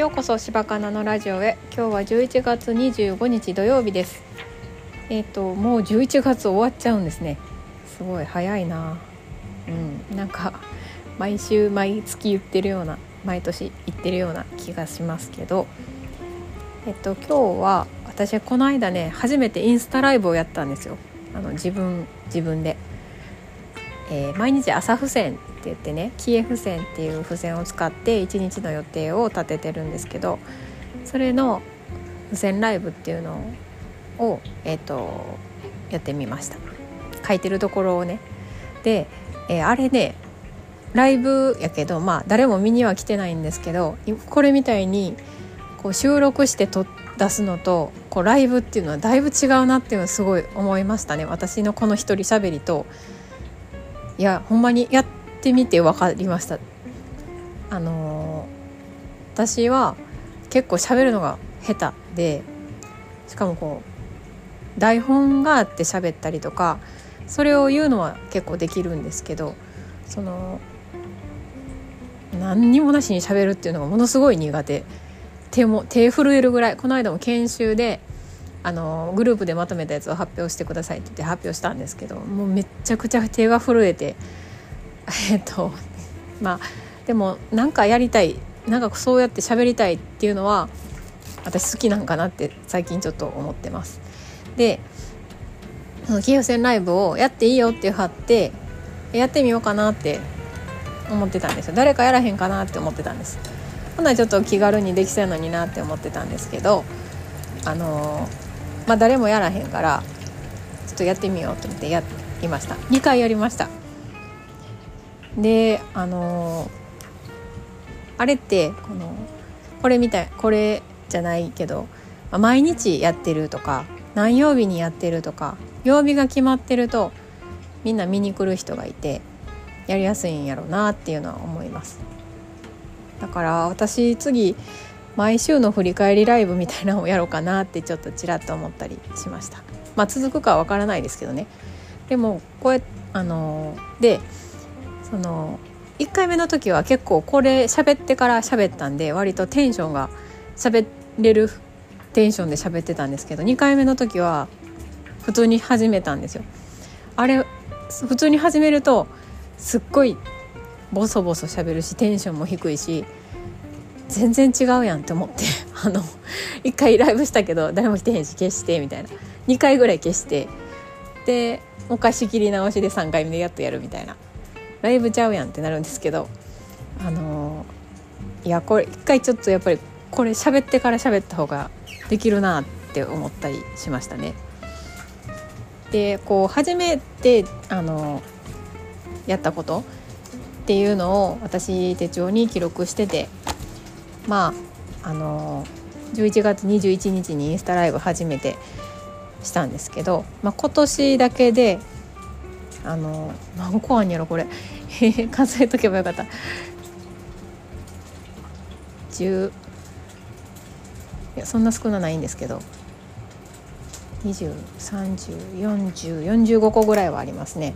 ようこそ柴かなのラジオへ。今日は11月25日土曜日です。えっ、ともう11月終わっちゃうんですね。すごい早いな。うん。なんか毎週毎月言ってるような毎年言ってるような気がしますけど。えっと今日は私はこの間ね初めてインスタライブをやったんですよ。あの自分自分で、えー、毎日朝付箋って言ってねキエ付箋っていう付箋を使って一日の予定を立ててるんですけどそれの付箋ライブっていうのを、えーと、やってみました。書いてるところをね。で、えー、あれねライブやけどまあ誰も見には来てないんですけどこれみたいにこう収録して撮出すのとこうライブっていうのはだいぶ違うなっていうのはすごい思いましたね。私のこの一人喋りといやほんまにやってみて分かりました。あのー、私は結構喋るのが下手でしかもこう台本があって喋ったりとかそれを言うのは結構できるんですけどその何にもなしに喋るっていうのがものすごい苦手。手も手震えるぐらい。この間も研修であのグループでまとめたやつを発表してくださいって言って発表したんですけどもうめっちゃくちゃ手が震えてえっとまあでもなんかやりたいなんかそうやって喋りたいっていうのは私好きなんかなって最近ちょっと思ってます。でその企業戦ライブをやっていいよって貼ってやってみようかなって思ってたんですよ誰かやらへんかなって思ってたんですほんならちょっと気軽にできそうやのになって思ってたんですけどあのまあ誰もやらへんからちょっとやってみようと思ってやりました2回やりました。であのあれってこのこれみたいこれじゃないけど、まあ、毎日やってるとか何曜日にやってるとか曜日が決まってるとみんな見に来る人がいてやりやすいんやろうなっていうのは思います。だから私次毎週の振り返りライブみたいなのをやろうかなってちょっとちらっと思ったりしました。まあ続くかはわからないですけどね。でもこうやあのでその1回目の時は結構これ喋ってから喋ったんで割とテンションが喋れるテンションで喋ってたんですけど2回目の時は普通に始めたんですよ。あれ普通に始めるとすっごいボソボソ喋るしテンションも低いし全然違うやんって思って あの1回ライブしたけど誰も来てへんし消してみたいな。2回ぐらい消して。でもう一回仕切り直しで3回目でやっとやるみたいな。ライブちゃうやんってなるんですけどあのいやこれ一回ちょっとやっぱりこれ喋ってから喋った方ができるなって思ったりしましたね。でこう初めてあのやったことっていうのを私手帳に記録しててまああの11月21日にインスタライブ初めてしたんですけど、まあ、今年だけであの何個あんやろこれ。数えとけばよかった。10いやそんな少なないんですけど20304045個ぐらいはありますね。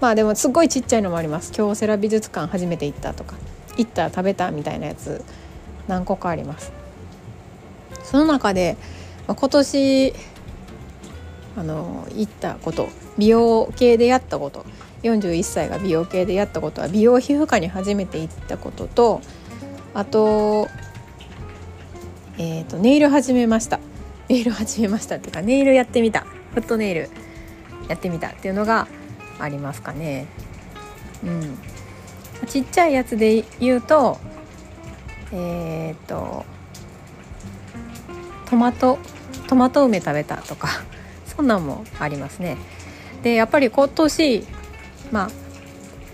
まあでもすごいちっちゃいのもあります。京セラ美術館初めて行ったとか行った食べたみたいなやつ。何個かあります。その中で、今年あの行ったこと美容系でやったこと41歳が美容系でやったことは美容皮膚科に初めて行ったこととあと,、えーと、ネイル始めました。ネイル始めましたっていうかネイルやってみた。フットネイルやってみたっていうのがありますかね。うん、ちっちゃいやつで言うとえっ、とトマトトマト梅食べたとか そんなんもありますね。でやっぱり今年まあ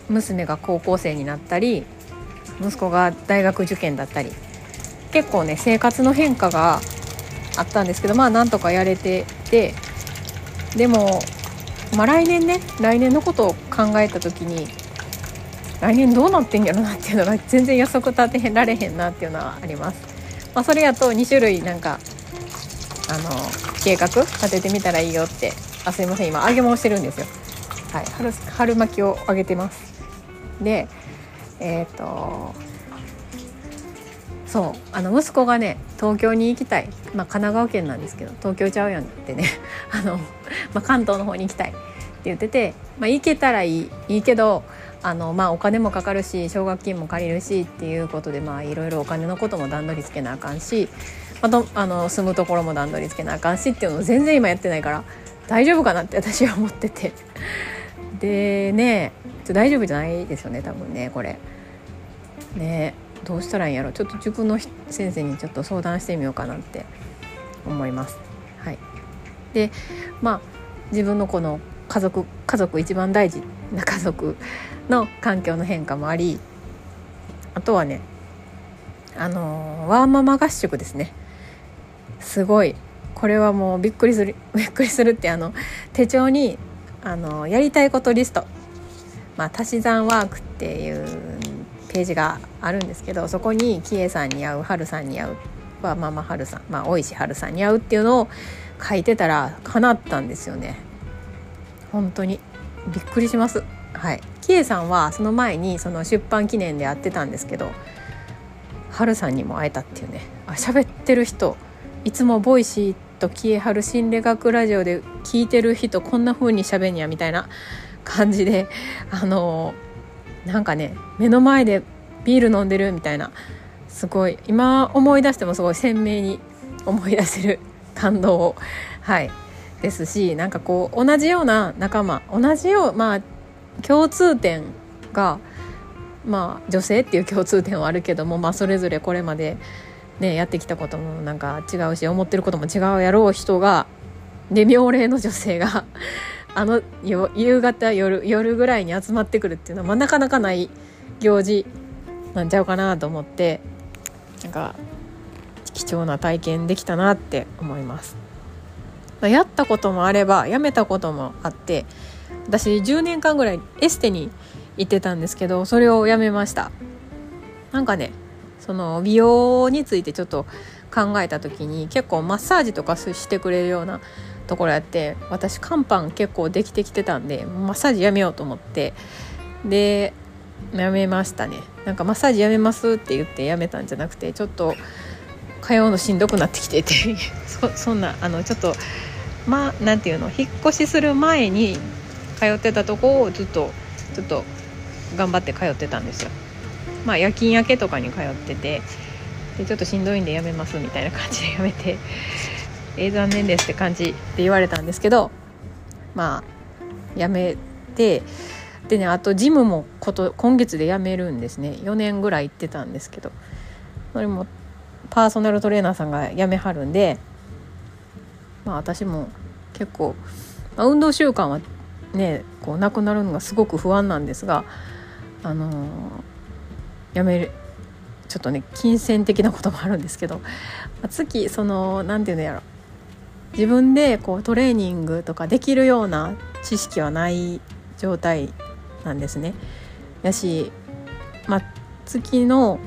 娘が高校生になったり息子が大学受験だったり結構ね生活の変化があったんですけどまあなんとかやれててでもまあ来年ね来年のことを考えた時に来年どうなってんやろなっていうのが 全然予測立てられへんなっていうのはあります。まあ、それやと2種類なんかあの計画立ててみたらいいよってあすいません今揚げ物してるんですよ。はい、春春巻きを揚げてます。でえっ、ー、とそうあの息子がね東京に行きたい、まあ、神奈川県なんですけど東京ちゃうやんってね あの、まあ、関東の方に行きたいって言ってて、まあ、行けたらいいいいけどあの、まあ、お金もかかるし奨学金も借りるしっていうことでまあいろいろお金のことも段取りつけなあかんしあとあの住むところも段取りつけなあかんしっていうのを全然今やってないから大丈夫かなって私は思ってて でね大丈夫じゃないですよね多分ねこれ。ねどうしたらいいんやろちょっと塾の先生にちょっと相談してみようかなって思います。はい、でまあ自分のこの家族家族一番大事な家族の環境の変化もありあとはねあのワーママ合宿ですね。すごい。これはもうびっくりする びっくりするってあの手帳にあのやりたいことリスト。まあ足し算ワークっていうページがあるんですけどそこにキエさんに会うハルさんに会うはママハルさんまあ大石ハルさんに会うっていうのを書いてたら叶ったんですよね。本当に。びっくりします。はい。キエさんはその前にその出版記念で会ってたんですけどハルさんにも会えたっていうね。あ喋ってる人いつもボイシーとキエハル心理学ラジオで聞いてる人こんな風に喋んねやみたいな感じであのなんかね目の前でビール飲んでるみたいなすごい今思い出してもすごい鮮明に思い出せる感動をはいですしなんかこう同じような仲間同じようまあ共通点がまあ女性っていう共通点はあるけども、まあ、それぞれこれまで、ね、やってきたこともなんか違うし思ってることも違うやろう人がで妙齢の女性が あの夕方夜夜ぐらいに集まってくるっていうのは、まあ、なかなかない行事なんちゃうかなと思ってなんか貴重な体験できたなって思います。やったこともあればやめたこともあって私10年間ぐらいエステに行ってたんですけどそれをやめました。なんかねその美容についてちょっと考えた時に結構マッサージとかしてくれるようなところやって私乾パン結構できてきてたんでマッサージやめようと思ってでやめましたね。なんかマッサージやめますって言ってやめたんじゃなくてちょっと通うのしんどくなってきてて そそんなあのちょっとまあなんていうの引っ越しする前に通ってたとこをずっとちょっと頑張って通ってたんですよ。まあ夜勤明けとかに通っててでちょっとしんどいんでやめますみたいな感じでやめて えー、残念ですって感じで言われたんですけどまあやめてでねあとジムもこと今月で辞めるんですね。4年ぐらい行ってたんですけどそれもパーソナルトレーナーさんが辞めはるんでまあ私も結構、まあ、運動習慣はねこうなくなるのがすごく不安なんですがあのー、やめるちょっとね金銭的なこともあるんですけど、月その何て言うんやろ自分でこうトレーニングとかできるような知識はない状態なんですね。やし、まあ、月の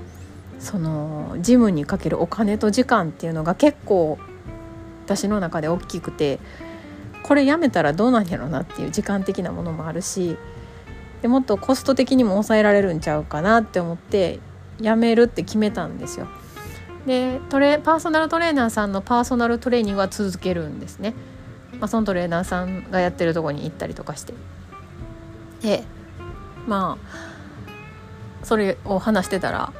そのジムにかけるお金と時間っていうのが結構私の中で大きくてこれやめたらどうなんやろなっていう時間的なものもあるしでもっとコスト的にも抑えられるんちゃうかなって思ってやめるって決めたんですよ。でトレパーソナルトレーナーさんのパーソナルトレーニングは続けるんですね、まあ、そのトレーナーさんがやってるとこに行ったりとかしてでまあそれを話してたら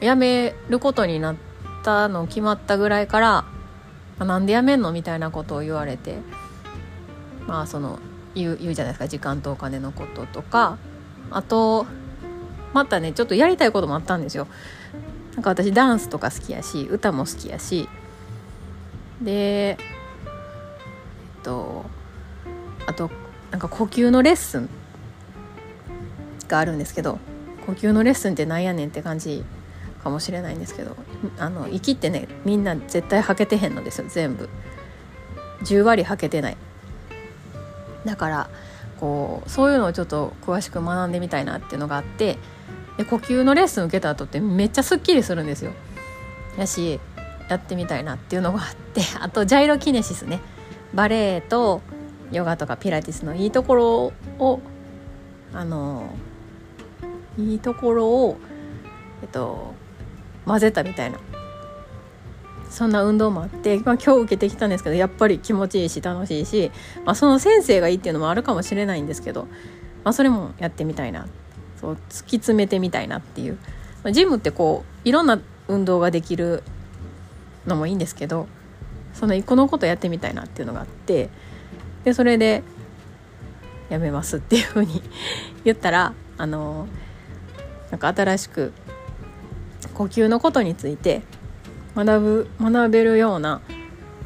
辞めることになったの決まったぐらいから「まあ、なんで辞めんの?」みたいなことを言われてまあその言う言うじゃないですか。時間とお金のこととか。あとまたねちょっとやりたいこともあったんですよ。なんか私ダンスとか好きやし歌も好きやし。でえっとあとなんか呼吸のレッスンがあるんですけど呼吸のレッスンってなんやねんって感じかもしれないんですけどあの息ってねみんな絶対吐けてへんのですよ全部。10割吐けてない。だからこうそういうのをちょっと詳しく学んでみたいなっていうのがあってで呼吸のレッスン受けた後ってめっちゃすっきりするんですよ。やしやってみたいなっていうのがあって あとジャイロキネシスね。バレエとヨガとかピラティスのいいところをあのいいところをえっと混ぜたみたいな。そんな運動もあって、まあ、今日受けてきたんですけどやっぱり気持ちいいし楽しいし、まあ、その先生がいいっていうのもあるかもしれないんですけど、まあ、それもやってみたいなそう突き詰めてみたいなっていう、まあ、ジムってこういろんな運動ができるのもいいんですけどそのこのことやってみたいなっていうのがあってでそれでやめますっていうふうに 言ったらあのなんか新しく呼吸のことについて学ぶ学べるような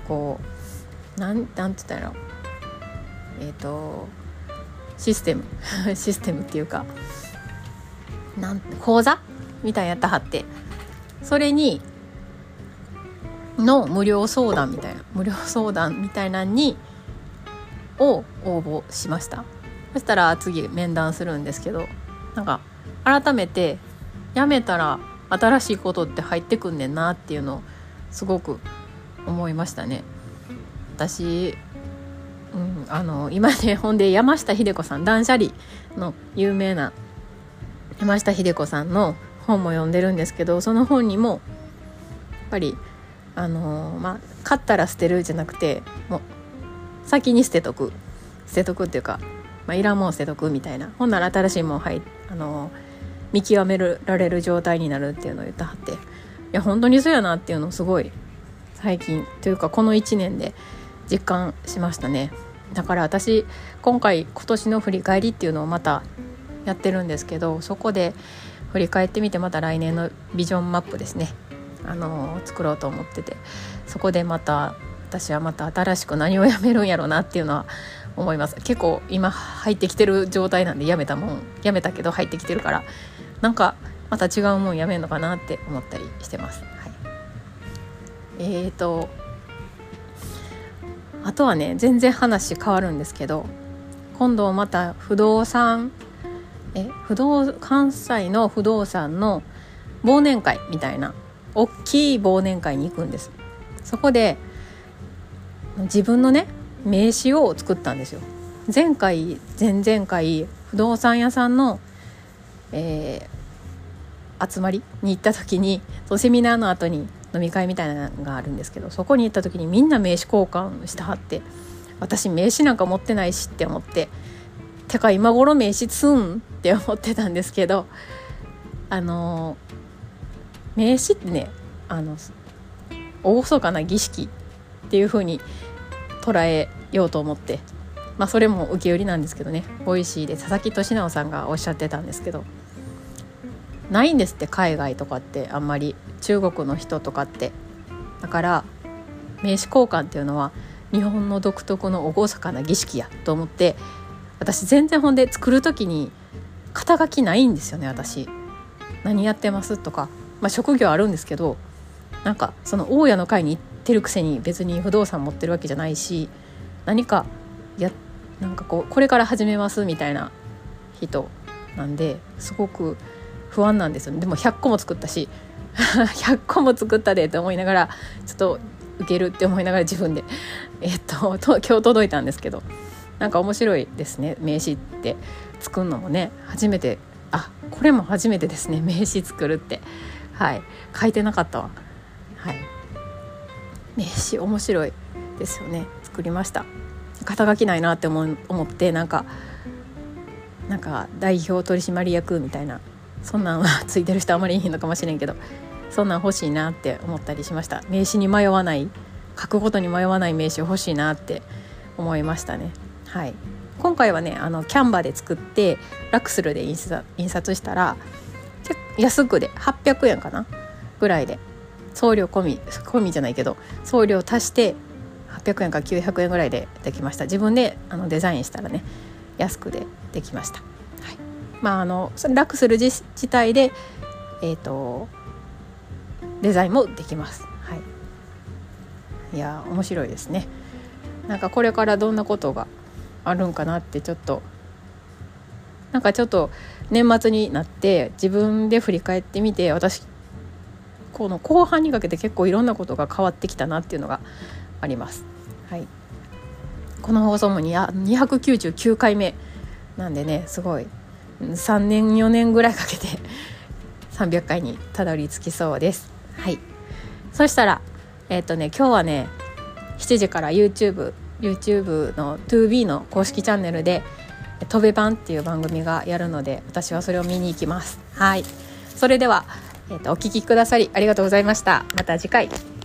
こうなんなんて言ったらえっ、ー、とシステム。システムっていうかなん講座？みたいなやったはって。それにの無料相談みたいな。無料相談みたいなにを応募しました。そしたら次面談するんですけどなんか改めて辞めたら新しいことって入ってくんねんなっていうのをすごく思いましたね。私、うん、あの今ねほんで山下秀子さん断捨離の有名な山下秀子さんの本も読んでるんですけどその本にもやっぱりあのまあ買ったら捨てるじゃなくてもう先に捨てとく捨てとくっていうか、まあ、いらんもん捨てとくみたいなほんなら新しいもん入あの見極められる状態になるっていうのを言ったはっていや本当にそうやなっていうのをすごい最近というかこの1年で実感しましたね。だから私今回今年の振り返りっていうのをまたやってるんですけどそこで振り返ってみてまた来年のビジョンマップですね。あの作ろうと思ってて。そこでまた私はまた新しく何をやめるんやろうなっていうのは思います。結構今入ってきてる状態なんでやめたもんやめたけど入ってきてるから。なんかまた違うもんやめるのかなって思ったりしてます。はい、えーとあとはね全然話変わるんですけど今度また不動産え不動関西の不動産の忘年会みたいな大きい忘年会に行くんです。そこで自分のね名刺を作ったんですよ。前回前々回不動産屋さんの、えー、集まりに行った時にセミナーの後に飲み会みたいなのがあるんですけどそこに行った時にみんな名刺交換してはって私名刺なんか持ってないしって思っててか今頃名刺つんって思ってたんですけどあの名刺ってねあの厳かな儀式っていう風に捉えようと思ってまあそれも受け売りなんですけどね。ボイシーで佐々木俊尚さんがおっしゃってたんですけど。ないんですって海外とかってあんまり中国の人とかって。だから名刺交換っていうのは日本の独特の厳かな儀式やと思って。私全然ほんで作る時に肩書きないんですよね私。何やってますとか。まあ、職業あるんですけど。なんかその大家の会に行ってるくせに別に不動産持ってるわけじゃないし。何かやっなんかこうこれから始めますみたいな人なんですごく不安なんですよね。でも100個も作ったし 100個も作ったでって思いながらちょっと受けるって思いながら自分で。えっと今日届いたんですけどなんか面白いですね。名刺って作るのもね。初めてあこれも初めてですね。名刺作るって。はい。書いてなかったわ。はい。名刺面白いですよね。作りました。肩書きないなって思思ってなんかなんか代表取締役みたいなそんなんはついてる人あまりいいのかもしれんけどそんなん欲しいなって思ったりしました。名刺に迷わない書くことに迷わない名刺欲しいなって思いましたね。はい。今回はねあのキャンバーで作ってラクスルで印刷したら安くで800円かな？ぐらいで送料込み込みじゃないけど送料足して800円か900円ぐらいでできました。自分であのデザインしたらね安くでできました、はい、まああの楽する自体でえっ、ー、とデザインもできます。はい。いや面白いですね。なんかこれからどんなことがあるんかなってちょっとなんかちょっと年末になって自分で振り返ってみて私この後半にかけて結構いろんなことが変わってきたなっていうのがあります。はい、この放送も299回目なんでねすごい。3年4年ぐらいかけて 300回にたどり着きそうです。はい。そしたらえっ、とね今日はね7時から YouTube YouTube の 2B の公式チャンネルで「飛べ版」っていう番組がやるので私はそれを見に行きます。はい。それでは、えーとお聞きくださりありがとうございました。また次回。